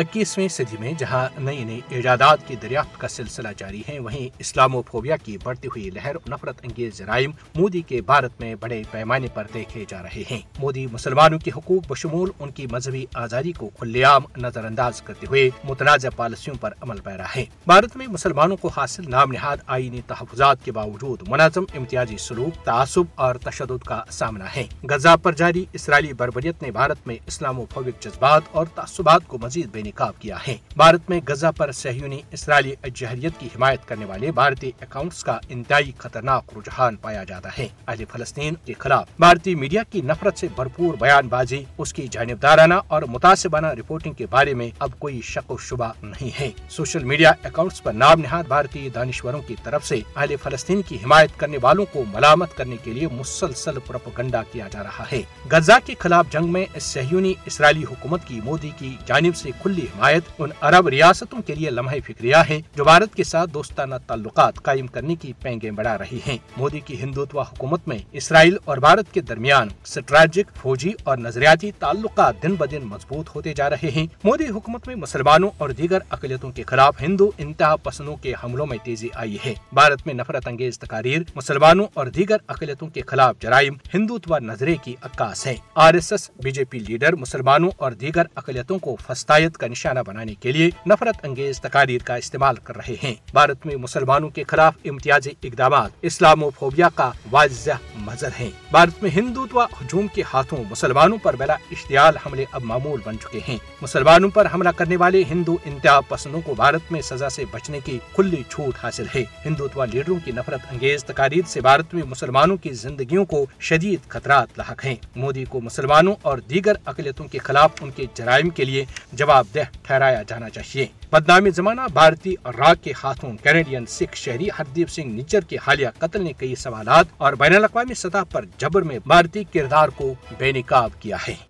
اکیسویں صدی میں جہاں نئی نئی ایجادات کی دریافت کا سلسلہ جاری ہے وہیں اسلامو فوبیا کی بڑھتی ہوئی لہر، نفرت انگیز جرائم مودی کے بھارت میں بڑے پیمانے پر دیکھے جا رہے ہیں۔ مودی مسلمانوں کے حقوق بشمول، ان کی مذہبی آزادی کو کھلے عام نظر انداز کرتے ہوئے متنازع پالیسیوں پر عمل پیرا ہے۔ بھارت میں مسلمانوں کو حاصل نام نہاد آئینی تحفظات کے باوجود منظم امتیازی سلوک، تعصب اور تشدد کا سامنا ہے۔ غزہ پر جاری اسرائیلی بربریت نے بھارت میں اسلام و فوبک جذبات اور تعصبات کو مزید بے نقاب کیا ہے۔ بھارت میں غزہ پر سہیونی اسرائیلی جہریت کی حمایت کرنے والے بھارتی اکاؤنٹس کا انتہائی خطرناک رجحان پایا جاتا ہے۔ اہل فلسطین کے خلاف بھارتی میڈیا کی نفرت سے بھرپور بیان بازی، اس کی جانبدارانہ اور متاثبانہ رپورٹنگ کے بارے میں اب کوئی شک و شبہ نہیں ہے۔ سوشل میڈیا اکاؤنٹس پر نام نہاد بھارتی دانشوروں کی طرف سے اہل فلسطین کی حمایت کرنے والوں کو ملامت کرنے کے لیے مسلسل پروپگنڈا کیا جا رہا ہے۔ غزہ کے خلاف جنگ میں سہیونی اسرائیلی حکومت کی مودی کی جانب سے کھلی حمایت ان عرب ریاستوں کے لیے لمحے فکریہ ہے جو بھارت کے ساتھ دوستانہ تعلقات قائم کرنے کی پینگیں بڑھا رہی ہیں۔ مودی کی ہندوتوا حکومت میں اسرائیل اور بھارت کے درمیان اسٹریٹجک فوجی اور نظریاتی تعلقات دن بدن مضبوط ہوتے جا رہے ہیں۔ مودی حکومت میں مسلمانوں اور دیگر اقلیتوں کے خلاف ہندو انتہا پسندوں کے حملوں میں تیزی آئی ہے۔ بھارت میں نفرت انگیز تقاریر، مسلمانوں اور دیگر اقلیتوں کے خلاف جرائم ہندوتوا نظرے کی عکاس ہے R S S, B J P leader, مسلمانوں اور دیگر اقلیتوں کو فستایت کا نشانہ بنانے کے لیے نفرت انگیز تقاریر کا استعمال کر رہے ہیں۔ بھارت میں مسلمانوں کے خلاف امتیازی اقدامات اسلامو فوبیا کا واضح مظہر ہیں۔ بھارت میں ہندوتوا ہجوم کے ہاتھوں مسلمانوں پر بلا اشتعال حملے اب معمول بن چکے ہیں۔ مسلمانوں پر حملہ کرنے والے ہندو انتہا پسندوں کو بھارت میں سزا سے بچنے کی کھلی چھوٹ حاصل ہے۔ ہندوتوا لیڈروں کی نفرت انگیز تقاریر سے بھارت میں مسلمانوں کی زندگیوں کو شدید خطرات لاحق ہیں۔ مودی کو مسلمانوں اور دیگر اقلیتوں کے خلاف ان کے جرائم کے لیے جواب دہ ٹھہرایا جانا چاہیے بدنامی زمانہ بھارتی اور راگ کے ہاتھوں کینیڈین سکھ شہری ہردیپ سنگھ نجر کے حالیہ قتل نے کئی سوالات اور بین الاقوامی سطح پر جبر میں بھارتی کردار کو بے نقاب کیا ہے۔